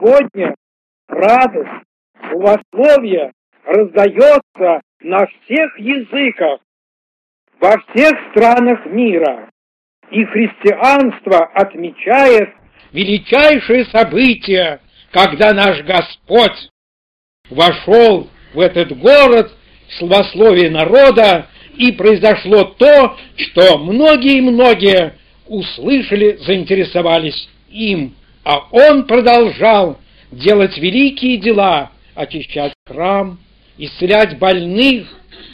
Сегодня радость, словословие раздается на всех языках, во всех странах мира. И христианство отмечает величайшее событие, когда наш Господь вошел в этот город в словословие народа, и произошло то, что многие-многие услышали, заинтересовались им, а он продолжал делать великие дела, очищать храм, исцелять больных,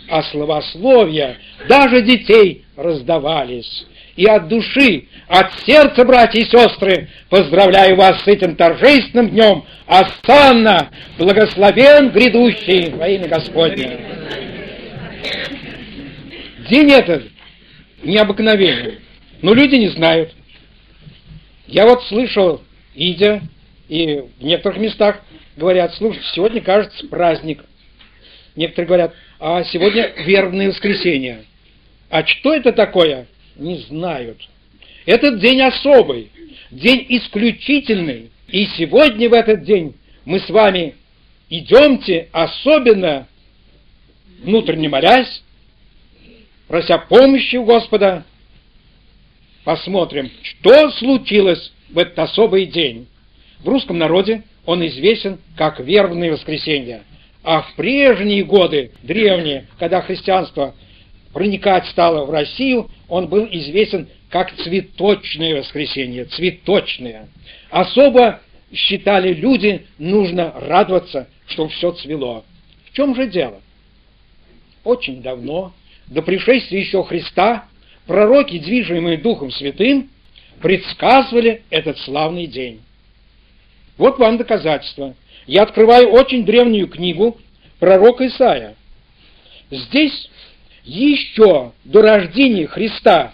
а словословия даже детей раздавались. И от души, от сердца, братья и сестры, поздравляю вас с этим торжественным днем. Останна, благословен грядущий во имя Господне. День этот необыкновенный, но люди не знают. Я вот слышал, идя, и в некоторых местах говорят, слушай, сегодня, кажется, праздник. Некоторые говорят, а сегодня вербное воскресенье. А что это такое? Не знают. Этот день особый, день исключительный. И сегодня в этот день мы с вами идемте, особенно внутренне молясь, прося помощи у Господа, посмотрим, что случилось в этот особый день. В русском народе он известен как вербное воскресенье. А в прежние годы, древние, когда христианство проникать стало в Россию, он был известен как цветочное воскресенье, цветочное. Особо считали люди, нужно радоваться, что все цвело. В чем же дело? Очень давно, до пришествия еще Христа, пророки, движимые Духом Святым, предсказывали этот славный день. Вот вам доказательство. Я открываю очень древнюю книгу пророка Исаия. Здесь еще до рождения Христа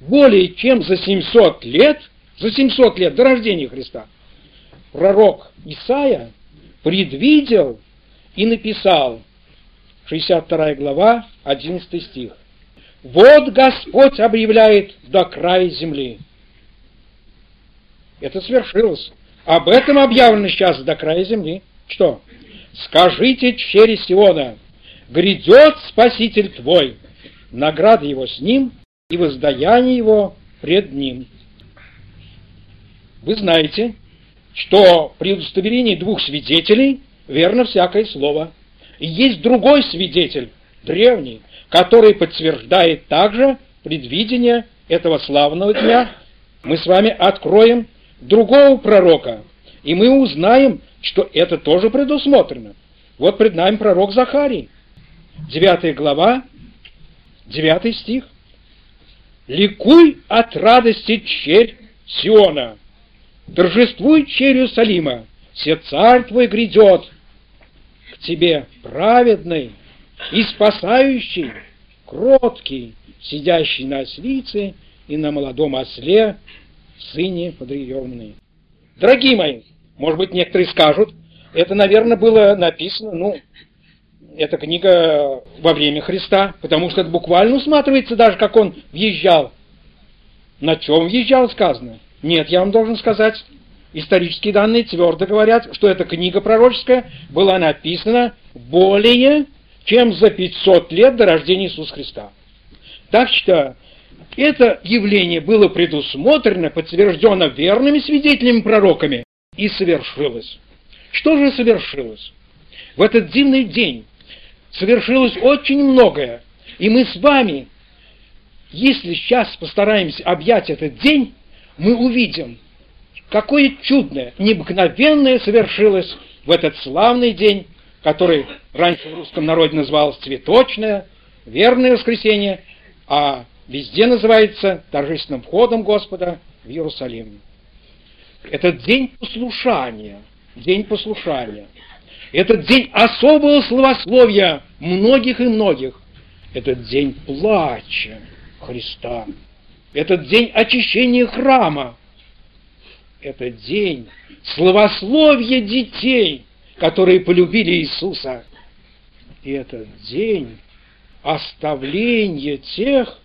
более чем за 700 лет, за 700 лет до рождения Христа, пророк Исаия предвидел и написал, 62 глава, 11 стих. «Вот Господь объявляет до края земли». Это свершилось. Об этом объявлено сейчас до края земли. Что? Скажите чере Сиона, грядет Спаситель твой, награда его с ним и воздаяние его пред ним. Вы знаете, что при удостоверении двух свидетелей верно всякое слово. И есть другой свидетель, древний, который подтверждает также предвидение этого славного дня. Мы с вами откроем другого пророка, и мы узнаем, что это тоже предусмотрено. Вот пред нами пророк Захарий, 9 глава, 9 стих. «Ликуй от радости черь Сиона, торжествуй черь Иерусалима, все царь твой грядет к тебе праведный и спасающий, кроткий, сидящий на ослице и на молодом осле, сыне подреемный. Дорогие мои, может быть, некоторые скажут, это, наверное, было написано, ну, эта книга во время Христа, потому что это буквально усматривается даже, как он въезжал. На чем въезжал, сказано? Нет, я вам должен сказать, исторические данные твердо говорят, что эта книга пророческая была написана более чем за 500 лет до рождения Иисуса Христа. Так что это явление было предусмотрено, подтверждено верными свидетелями пророками и совершилось. Что же совершилось? В этот дивный день совершилось очень многое, и мы с вами, если сейчас постараемся объять этот день, мы увидим, какое чудное, необыкновенное совершилось в этот славный день, который раньше в русском народе назывался цветочное, верное воскресенье, а везде называется торжественным входом Господа в Иерусалим. Это день послушания, день послушания. Этот день особого словословия многих и многих. Этот день плача Христа. Этот день очищения храма. Это день словословия детей, которые полюбили Иисуса. И этот день оставления тех,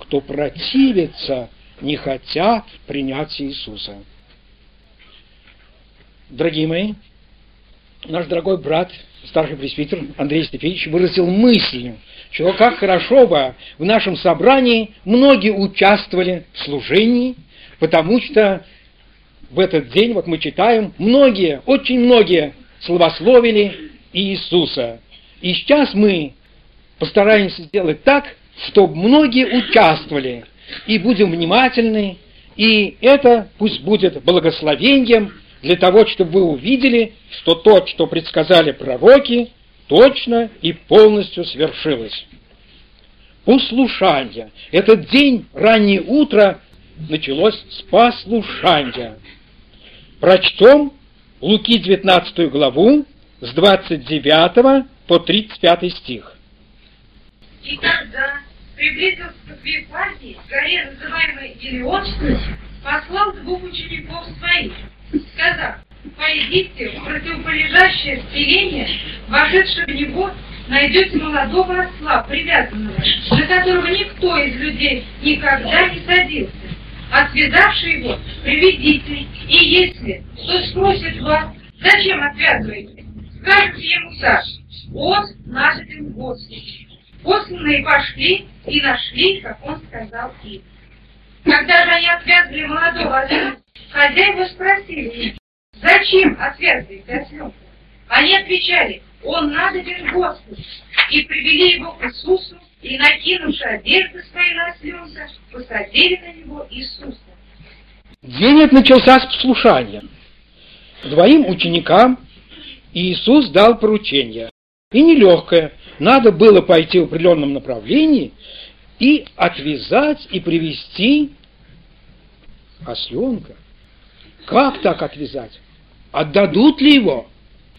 кто противится, не хотят принять Иисуса. Дорогие мои, наш дорогой брат, старший пресвитер Андрей Стефеевич выразил мысль, что как хорошо бы в нашем собрании многие участвовали в служении, потому что в этот день, вот мы читаем, многие, очень многие славословили Иисуса. И сейчас мы постараемся сделать так, чтобы многие участвовали, и будем внимательны, и это пусть будет благословением для того, чтобы вы увидели, что то, что предсказали пророки, точно и полностью свершилось. Послушание. Этот день, раннее утро, началось с послушания. Прочтем Луки 19 главу с 29 по 35 стих. И когда приблизился к Вифании, горе, называемой Елеонской, послал двух учеников своих, сказав, «Пойдите в противополежащее селение, вошедшее в него, найдете молодого осла, привязанного, на которого никто из людей никогда не садился. Отвязавший его, приведите, и если кто спросит вас, зачем отвязываете, скажите ему так, вот наш Господь. Посланные пошли и нашли, как он сказал им. Когда же они отвязывали молодого осла, хозяева спросили зачем отвязываете осленка? Они отвечали, он надобен Господу, и привели его к Иисусу, и, накинувши одежды свои на осленка, посадили на него Иисуса. Этот начался с послушания. Двоим ученикам Иисус дал поручение. И нелегкое. Надо было пойти в определенном направлении и отвязать и привести осленка. Как так отвязать? Отдадут ли его?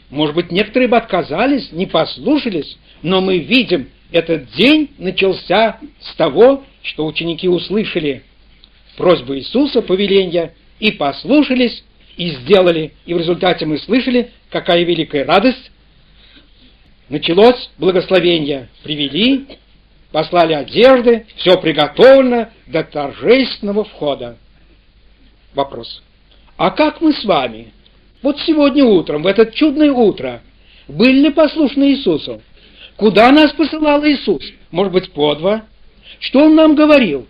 Может быть, некоторые бы отказались, не послушались, но мы видим, этот день начался с того, что ученики услышали просьбу Иисуса, повеления, и послушались, и сделали. И в результате мы слышали, какая великая радость. Началось благословение. Привели, послали одежды, все приготовлено до торжественного входа. Вопрос. А как мы с вами вот сегодня утром, в это чудное утро, были ли послушны Иисусу? Куда нас посылал Иисус? Может быть, по два? Что Он нам говорил?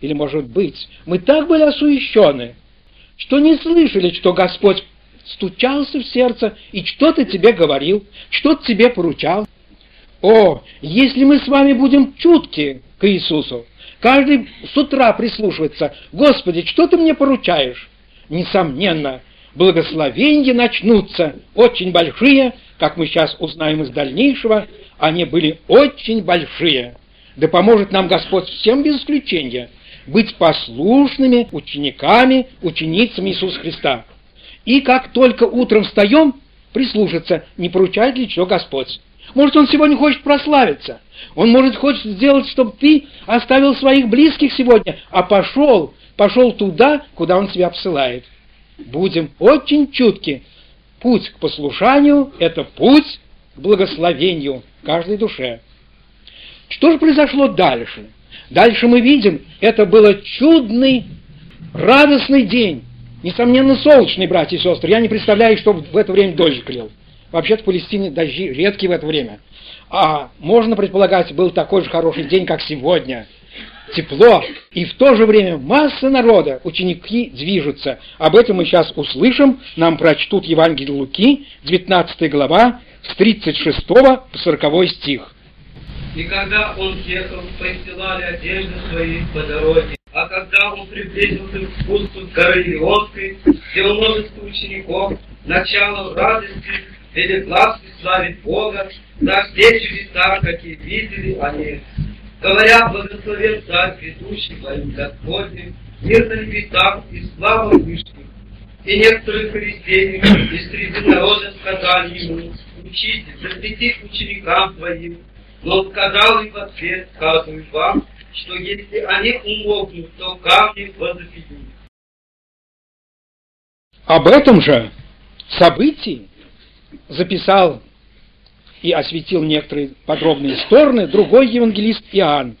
Или, может быть, мы так были осуещены, что не слышали, что Господь стучался в сердце и что-то тебе говорил, что-то тебе поручал? О, если мы с вами будем чутки к Иисусу, каждый с утра прислушивается, Господи, что ты мне поручаешь? Несомненно, благословения начнутся, очень большие, как мы сейчас узнаем из дальнейшего, они были очень большие. Да поможет нам Господь всем без исключения быть послушными учениками, ученицами Иисуса Христа. И как только утром встаем, прислушаться, не поручает ли что Господь. Может, Он сегодня хочет прославиться. Он, может, хочет сделать, чтобы ты оставил своих близких сегодня, а пошел, пошел туда, куда Он тебя посылает будем очень чутки. Путь к послушанию – это путь к благословению каждой душе. Что же произошло дальше? Дальше мы видим, это был чудный, радостный день. Несомненно, солнечный, братья и сестры. Я не представляю, что в это время дождь клел. Вообще-то в Палестине дожди редкие в это время. А можно предполагать, был такой же хороший день, как сегодня – тепло, и в то же время масса народа, ученики движутся. Об этом мы сейчас услышим, нам прочтут Евангелие Луки, 19 глава, с 36 по 40 стих. И когда он ехал, постилали одежды свои по дороге. А когда он приблизился к спуску горы Ионской, где множество учеников, начало радости, велигласки славить Бога за все чудеса, какие видели они говоря, благословен Царь, ведущий твоим Господним, мир на небесах и слава вышних. И некоторые христиане из среди народа сказали ему, учитель, запрети ученикам твоим. Но он сказал им в ответ, сказываю вам, что если они умолкнут, то камни возопьют. Об этом же событии записал и осветил некоторые подробные стороны другой евангелист Иоанн.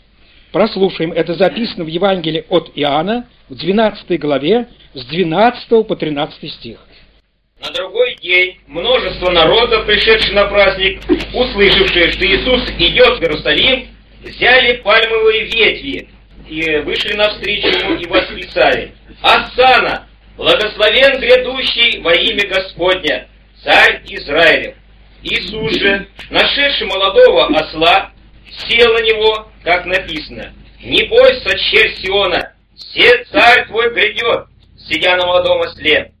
Прослушаем, это записано в Евангелии от Иоанна в 12 главе с 12 по 13 стих. На другой день множество народа, пришедших на праздник, услышавшие, что Иисус идет в Иерусалим, взяли пальмовые ветви и вышли навстречу ему и восклицали. «Ассана! Благословен грядущий во имя Господня, царь Израилев!» Иисус же, нашедший молодого осла, сел на него, как написано, «Не бойся, черь Сиона, все царь твой грядет, сидя на молодом осле».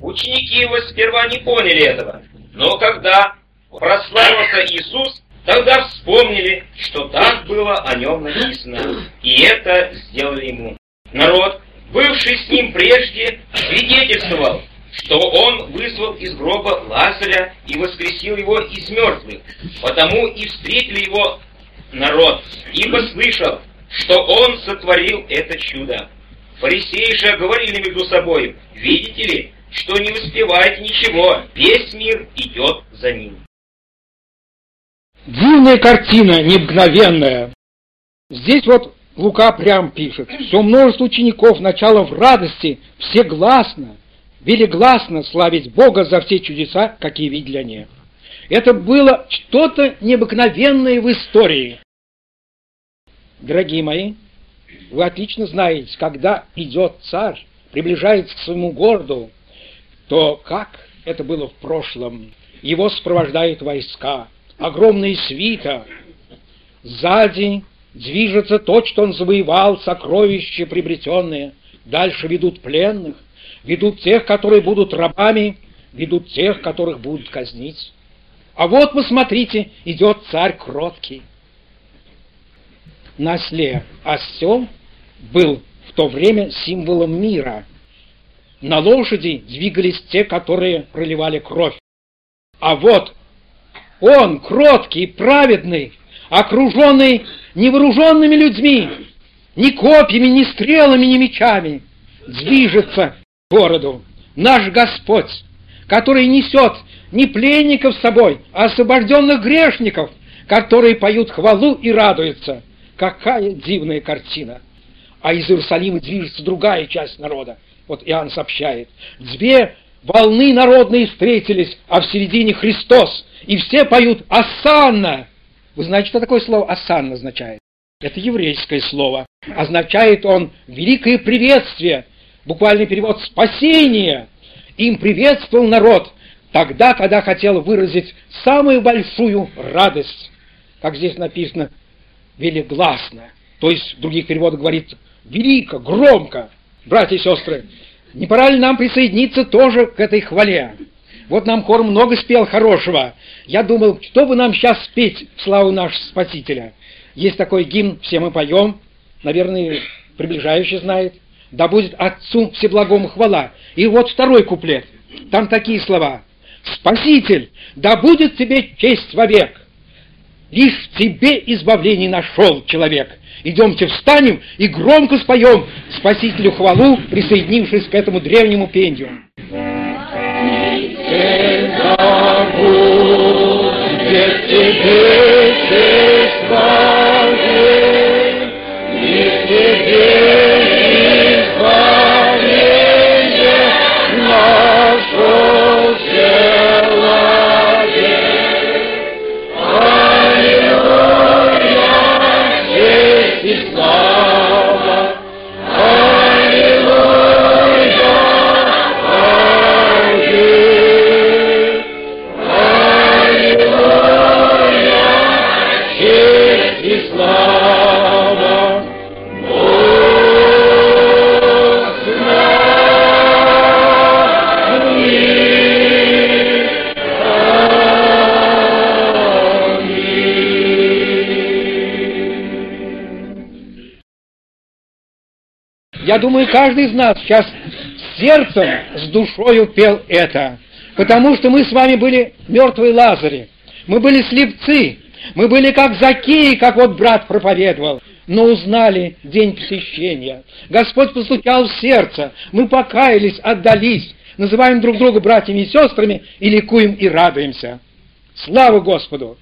Ученики его сперва не поняли этого, но когда прославился Иисус, тогда вспомнили, что так было о нем написано, и это сделали ему. Народ, бывший с ним прежде, свидетельствовал, что он вызвал из гроба Лазаря и воскресил его из мертвых, потому и встретил его народ, ибо слышал, что он сотворил это чудо. Фарисеи же говорили между собой, видите ли, что не успевает ничего, весь мир идет за ним. Дивная картина, необыкновенная. Здесь вот Лука прям пишет, все множество учеников начало в радости, все гласно, велигласно славить Бога за все чудеса, какие видели они. Это было что-то необыкновенное в истории. Дорогие мои, вы отлично знаете, когда идет царь, приближается к своему городу, то как это было в прошлом? Его сопровождают войска, огромные свита. Сзади движется то, что он завоевал, сокровища приобретенные. Дальше ведут пленных, ведут тех, которые будут рабами, ведут тех, которых будут казнить. А вот, посмотрите, идет царь кроткий. На осле осел был в то время символом мира – на лошади двигались те, которые проливали кровь. А вот он, кроткий, праведный, окруженный невооруженными людьми, ни копьями, ни стрелами, ни мечами, движется к городу. Наш Господь, который несет не пленников с собой, а освобожденных грешников, которые поют хвалу и радуются. Какая дивная картина! А из Иерусалима движется другая часть народа – вот Иоанн сообщает, две волны народные встретились, а в середине Христос, и все поют «Асанна». Вы знаете, что такое слово «Асанна» означает? Это еврейское слово. Означает он «великое приветствие», буквальный перевод «спасение». Им приветствовал народ тогда, когда хотел выразить самую большую радость. Как здесь написано, велигласно. То есть, в других переводах говорит велико, громко братья и сестры, не пора ли нам присоединиться тоже к этой хвале? Вот нам хор много спел хорошего. Я думал, что бы нам сейчас спеть славу нашего Спасителя. Есть такой гимн, все мы поем, наверное, приближающий знает. Да будет Отцу Всеблагому хвала. И вот второй куплет. Там такие слова. «Спаситель, да будет тебе честь вовек! Лишь в тебе избавление нашел человек. Идемте встанем и громко споем Спасителю хвалу, присоединившись к этому древнему пению. тебе Я думаю, каждый из нас сейчас сердцем, с душою пел это. Потому что мы с вами были мертвые Лазари. Мы были слепцы. Мы были как Закеи, как вот брат проповедовал. Но узнали день посещения. Господь постучал в сердце. Мы покаялись, отдались. Называем друг друга братьями и сестрами и ликуем и радуемся. Слава Господу!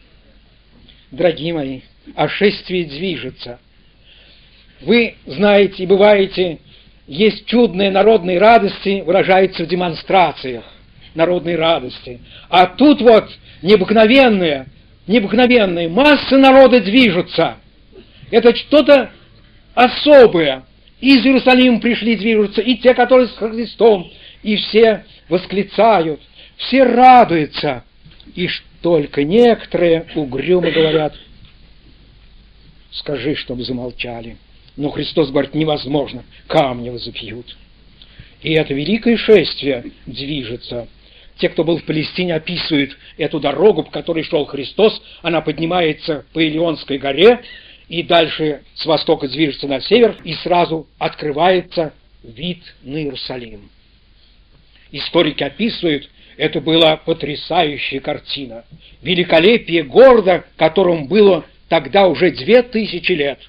Дорогие мои, а шествие движется – вы знаете и бываете, есть чудные народные радости, выражаются в демонстрациях. народной радости. А тут вот необыкновенные, необыкновенные массы народа движутся. Это что-то особое. Из Иерусалима пришли движутся и те, которые с Христом, и все восклицают, все радуются. И только некоторые угрюмо говорят, скажи, чтобы замолчали. Но Христос говорит, невозможно, камни возопьют. И это великое шествие движется. Те, кто был в Палестине, описывают эту дорогу, по которой шел Христос. Она поднимается по Илионской горе, и дальше с востока движется на север, и сразу открывается вид на Иерусалим. Историки описывают, это была потрясающая картина. Великолепие города, которому было тогда уже две тысячи лет.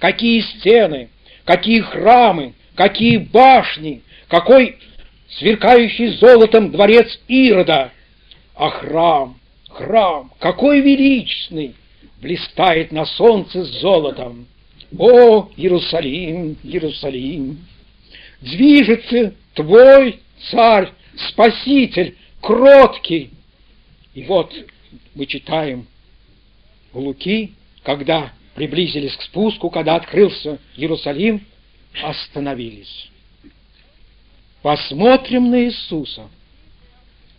Какие стены, какие храмы, какие башни, какой сверкающий золотом дворец Ирода. А храм, храм, какой величественный, блистает на солнце с золотом. О, Иерусалим, Иерусалим! Движется твой царь, спаситель, кроткий. И вот мы читаем в Луки, когда приблизились к спуску, когда открылся Иерусалим, остановились. Посмотрим на Иисуса.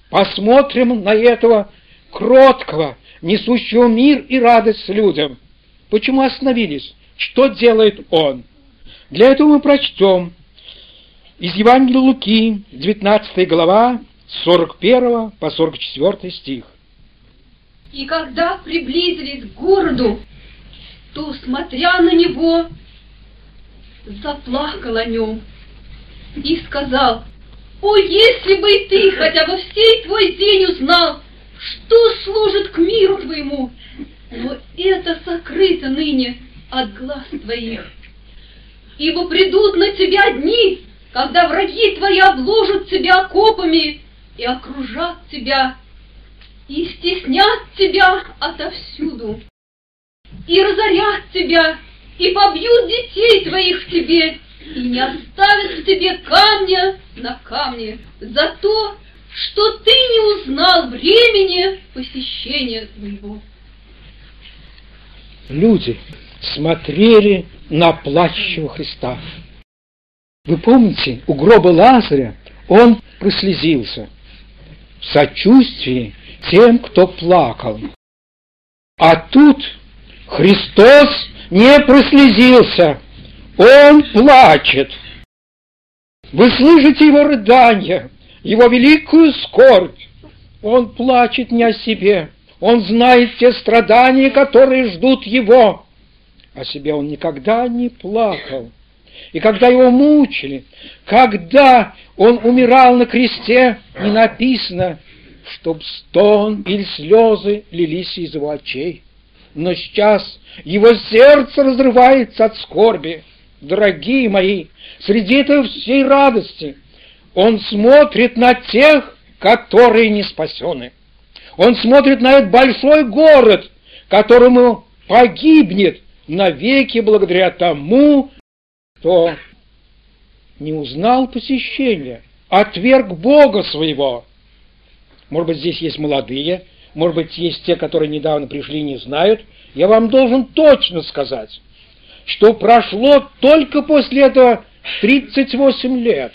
Посмотрим на этого кроткого, несущего мир и радость людям. Почему остановились? Что делает Он? Для этого мы прочтем из Евангелия Луки, 19 глава, с 41 по 44 стих. И когда приблизились к городу, то, смотря на него, заплакал о нем и сказал, «О, если бы и ты хотя бы всей твой день узнал, что служит к миру твоему, но это сокрыто ныне от глаз твоих. Ибо придут на тебя дни, когда враги твои обложат тебя копами и окружат тебя, и стеснят тебя отовсюду, и разорят тебя, и побьют детей твоих в тебе, и не оставят в тебе камня на камне за то, что ты не узнал времени посещения твоего. Люди смотрели на плачущего Христа. Вы помните, у гроба Лазаря он прослезился в сочувствии тем, кто плакал. А тут Христос не прослезился, он плачет. Вы слышите его рыдания, его великую скорбь. Он плачет не о себе, он знает те страдания, которые ждут его. О себе он никогда не плакал. И когда его мучили, когда он умирал на кресте, не написано, чтоб стон или слезы лились из его очей. Но сейчас его сердце разрывается от скорби. Дорогие мои, среди этой всей радости он смотрит на тех, которые не спасены. Он смотрит на этот большой город, которому погибнет навеки благодаря тому, кто не узнал посещения, отверг Бога своего. Может быть, здесь есть молодые, может быть, есть те, которые недавно пришли и не знают. Я вам должен точно сказать, что прошло только после этого 38 лет.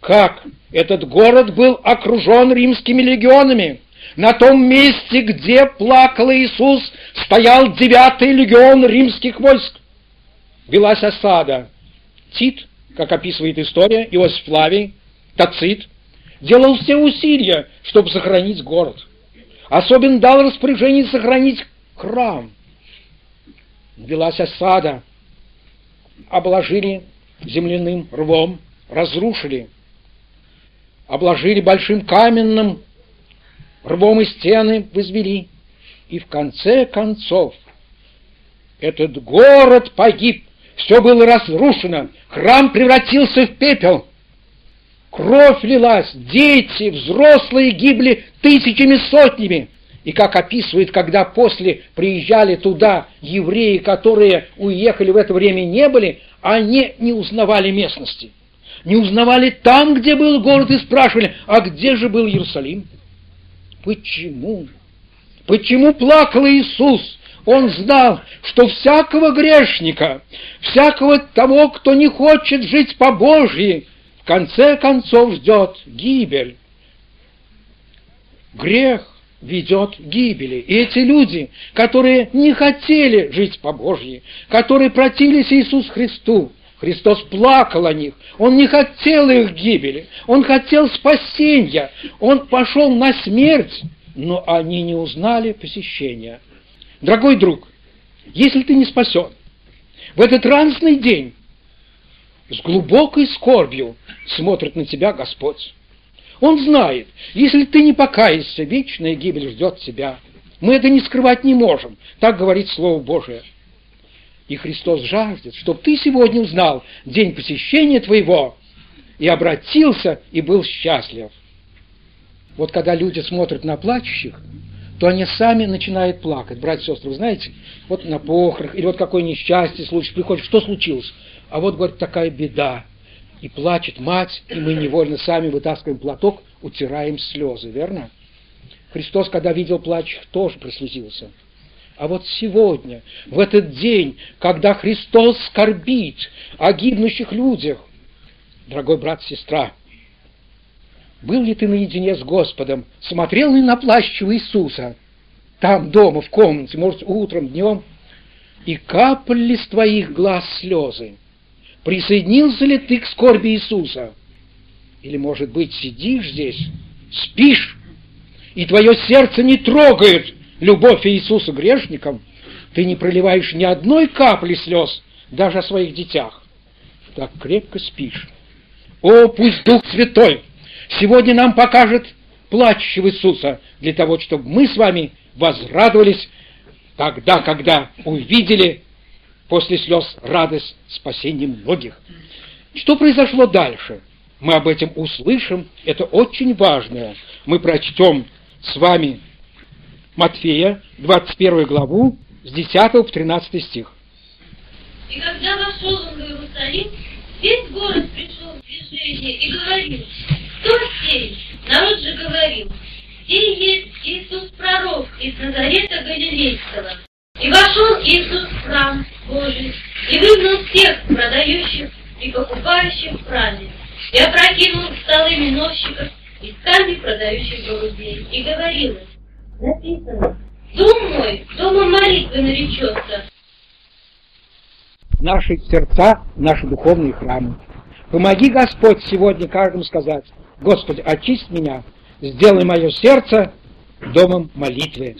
Как этот город был окружен римскими легионами. На том месте, где плакал Иисус, стоял девятый легион римских войск. Велась осада. Тит, как описывает история, Иосиф Флавий, Тацит, делал все усилия, чтобы сохранить город. Особенно дал распоряжение сохранить храм. Велась осада, обложили земляным рвом, разрушили обложили большим каменным рвом и стены возвели. И в конце концов этот город погиб, все было разрушено, храм превратился в пепел. Кровь лилась, дети, взрослые гибли тысячами, сотнями. И как описывает, когда после приезжали туда евреи, которые уехали в это время не были, они не узнавали местности. не узнавали там, где был город, и спрашивали, а где же был Иерусалим? Почему? Почему плакал Иисус? Он знал, что всякого грешника, всякого того, кто не хочет жить по Божьей, конце концов ждет гибель. Грех ведет к гибели. И эти люди, которые не хотели жить по Божьей, которые противились Иисусу Христу, Христос плакал о них, Он не хотел их гибели, Он хотел спасения, Он пошел на смерть, но они не узнали посещения. Дорогой друг, если ты не спасен, в этот радостный день с глубокой скорбью смотрит на тебя Господь. Он знает, если ты не покаешься, вечная гибель ждет тебя. Мы это не скрывать не можем. Так говорит Слово Божие. И Христос жаждет, чтобы ты сегодня узнал день посещения твоего и обратился и был счастлив. Вот когда люди смотрят на плачущих, то они сами начинают плакать. Братья и сестры, вы знаете, вот на похорах, или вот какое несчастье случай приходит, что случилось? А вот, говорит, такая беда и плачет мать, и мы невольно сами вытаскиваем платок, утираем слезы, верно? Христос, когда видел плачущих, тоже прослезился. А вот сегодня, в этот день, когда Христос скорбит о гибнущих людях, дорогой брат, сестра, был ли ты наедине с Господом, смотрел ли на плащего Иисуса, там, дома, в комнате, может, утром, днем, и капали ли с твоих глаз слезы? Присоединился ли ты к скорби Иисуса? Или, может быть, сидишь здесь, спишь, и твое сердце не трогает любовь Иисуса грешникам, ты не проливаешь ни одной капли слез даже о своих детях. Так крепко спишь. О, пусть Дух Святой сегодня нам покажет плачущего Иисуса для того, чтобы мы с вами возрадовались тогда, когда увидели после слез радость спасения многих. Что произошло дальше? Мы об этом услышим, это очень важно. Мы прочтем с вами Матфея, 21 главу, с 10 по 13 стих. И когда вошел он в Иерусалим, весь город пришел в движение и говорил, кто сей? Народ же говорил, сей есть Иисус пророк из Назарета Галилейского. И вошел Иисус в храм Божий, и выгнал всех продающих и покупающих в храме, и опрокинул столы миновщиков и стали продающих голубей, и говорил им, написано, «Дом мой, домом молитвы наречется». Наши сердца, наши духовные храмы. Помоги, Господь, сегодня каждому сказать, Господи, очисть меня, сделай мое сердце домом молитвы.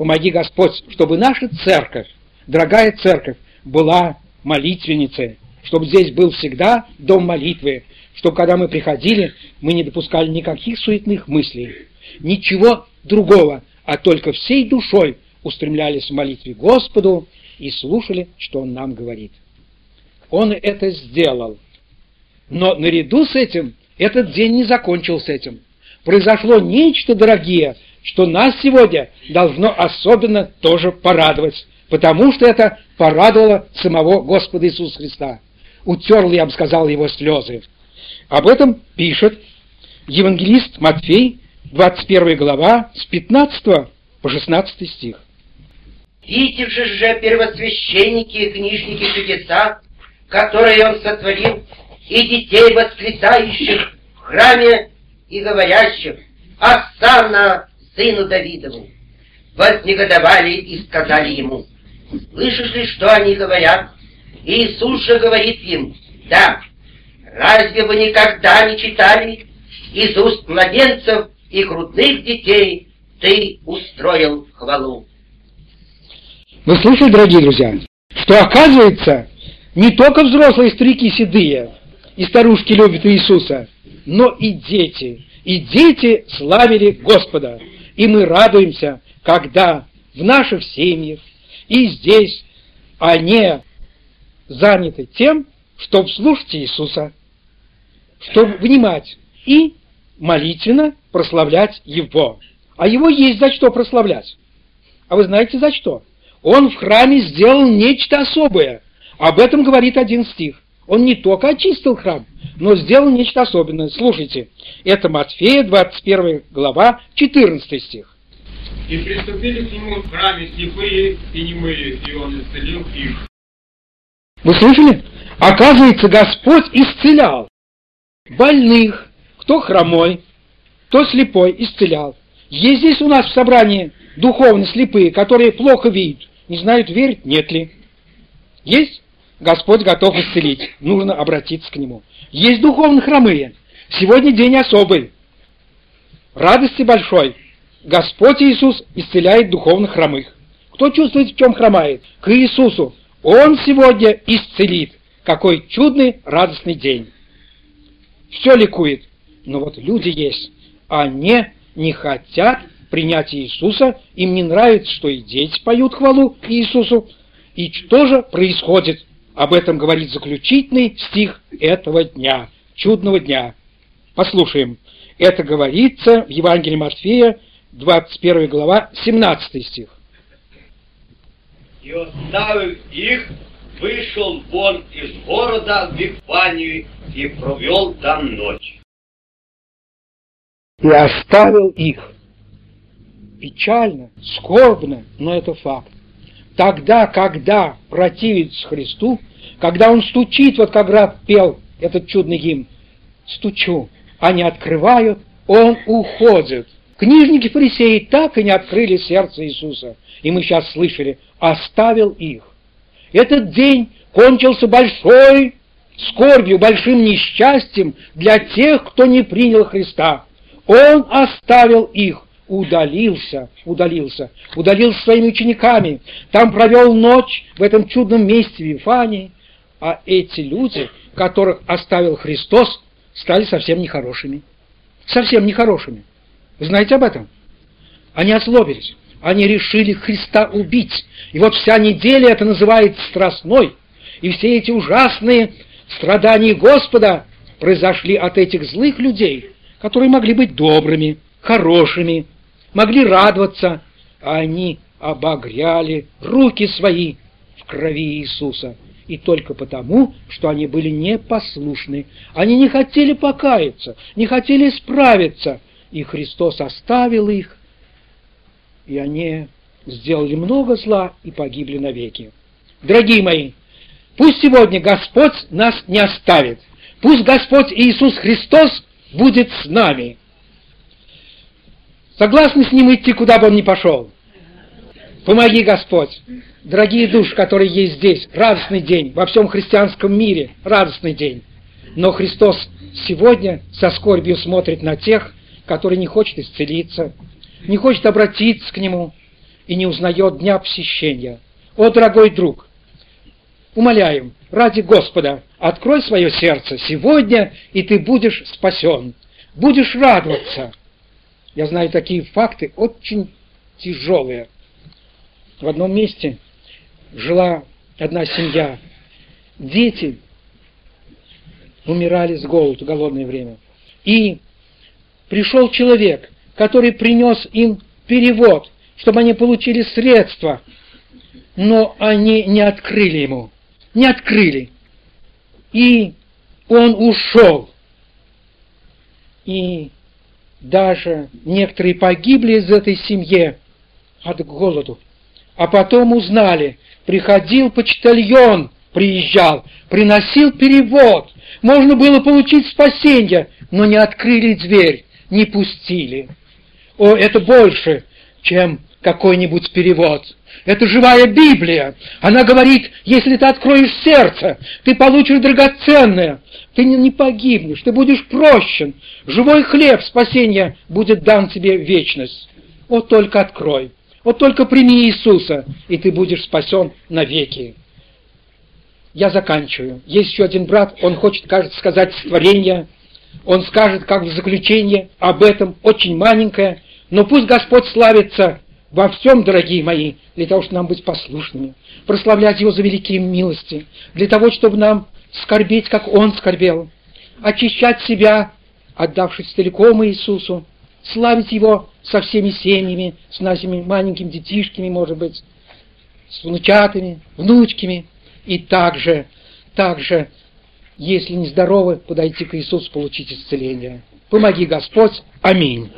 Помоги, Господь, чтобы наша церковь, дорогая церковь, была молитвенницей, чтобы здесь был всегда дом молитвы, чтобы когда мы приходили, мы не допускали никаких суетных мыслей, ничего другого, а только всей душой устремлялись в молитве Господу и слушали, что Он нам говорит. Он это сделал. Но наряду с этим этот день не закончился этим. Произошло нечто, дорогие, что нас сегодня должно особенно тоже порадовать, потому что это порадовало самого Господа Иисуса Христа. Утерл, я бы сказал, его слезы. Об этом пишет евангелист Матфей, 21 глава, с 15 по 16 стих. Видевши же первосвященники и книжники чудеса, которые он сотворил, и детей восклицающих в храме и говорящих «Осанна сыну Давидову!» Вознегодовали и сказали ему «Слышишь ли, что они говорят?» Иисус же говорит им «Да, разве вы никогда не читали из уст младенцев и грудных детей ты устроил хвалу?» Вы слышали, дорогие друзья, что оказывается, не только взрослые старики седые и старушки любят Иисуса, но и дети. И дети славили Господа. И мы радуемся, когда в наших семьях и здесь они заняты тем, чтобы слушать Иисуса, чтобы внимать и молитвенно прославлять Его. А Его есть за что прославлять. А вы знаете за что? Он в храме сделал нечто особое – об этом говорит один стих. Он не только очистил храм, но сделал нечто особенное. Слушайте, это Матфея, 21 глава, 14 стих. И приступили к нему в храме слепые и немые, и он исцелил их. Вы слышали? Оказывается, Господь исцелял больных, кто хромой, кто слепой, исцелял. Есть здесь у нас в собрании духовно слепые, которые плохо видят, не знают, верить, нет ли. Есть? Господь готов исцелить, нужно обратиться к Нему. Есть духовно хромые, сегодня день особый, радости большой. Господь Иисус исцеляет духовно хромых. Кто чувствует, в чем хромает? К Иисусу. Он сегодня исцелит. Какой чудный, радостный день. Все ликует. Но вот люди есть. Они не хотят принять Иисуса. Им не нравится, что и дети поют хвалу Иисусу. И что же происходит? Об этом говорит заключительный стих этого дня, чудного дня. Послушаем. Это говорится в Евангелии Матфея, 21 глава, 17 стих. И оставив их, вышел вон из города в Вифанию и провел там ночь. И оставил их. Печально, скорбно, но это факт. Тогда, когда противится Христу, когда он стучит, вот как Раб пел этот чудный гимн, стучу, они открывают, он уходит. Книжники фарисеи так и не открыли сердце Иисуса. И мы сейчас слышали, оставил их. Этот день кончился большой скорбью, большим несчастьем для тех, кто не принял Христа. Он оставил их, удалился, удалился, удалился своими учениками, там провел ночь в этом чудном месте Вифании, а эти люди, которых оставил Христос, стали совсем нехорошими. Совсем нехорошими. Вы знаете об этом? Они ослобились. Они решили Христа убить. И вот вся неделя это называется страстной. И все эти ужасные страдания Господа произошли от этих злых людей, которые могли быть добрыми, хорошими, могли радоваться, а они обогряли руки свои в крови Иисуса. И только потому, что они были непослушны. Они не хотели покаяться, не хотели исправиться. И Христос оставил их, и они сделали много зла и погибли навеки. Дорогие мои, пусть сегодня Господь нас не оставит. Пусть Господь Иисус Христос будет с нами. Согласны с Ним идти, куда бы Он ни пошел? Помоги, Господь. Дорогие души, которые есть здесь, радостный день, во всем христианском мире радостный день. Но Христос сегодня со скорбью смотрит на тех, которые не хочет исцелиться, не хочет обратиться к Нему и не узнает дня посещения. О, дорогой друг, умоляем, ради Господа, открой свое сердце сегодня, и ты будешь спасен, будешь радоваться. Я знаю такие факты, очень тяжелые. В одном месте жила одна семья. Дети умирали с голоду, голодное время. И пришел человек, который принес им перевод, чтобы они получили средства, но они не открыли ему, не открыли. И он ушел. И даже некоторые погибли из этой семьи от голоду. А потом узнали, приходил почтальон, приезжал, приносил перевод. Можно было получить спасение, но не открыли дверь, не пустили. О, это больше, чем какой-нибудь перевод. Это живая Библия. Она говорит, если ты откроешь сердце, ты получишь драгоценное. Ты не погибнешь, ты будешь прощен. Живой хлеб спасения будет дан тебе в вечность. Вот только открой. Вот только прими Иисуса, и ты будешь спасен навеки. Я заканчиваю. Есть еще один брат, он хочет, кажется, сказать створение. Он скажет, как в заключение об этом, очень маленькое. Но пусть Господь славится во всем, дорогие мои, для того, чтобы нам быть послушными, прославлять Его за великие милости, для того, чтобы нам скорбеть, как Он скорбел, очищать себя, отдавшись целиком Иисусу, славить Его со всеми семьями, с нашими маленькими детишками, может быть, с внучатами, внучками, и также, также Если не здоровы, подойти к Иисусу, получить исцеление. Помоги, Господь. Аминь.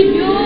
К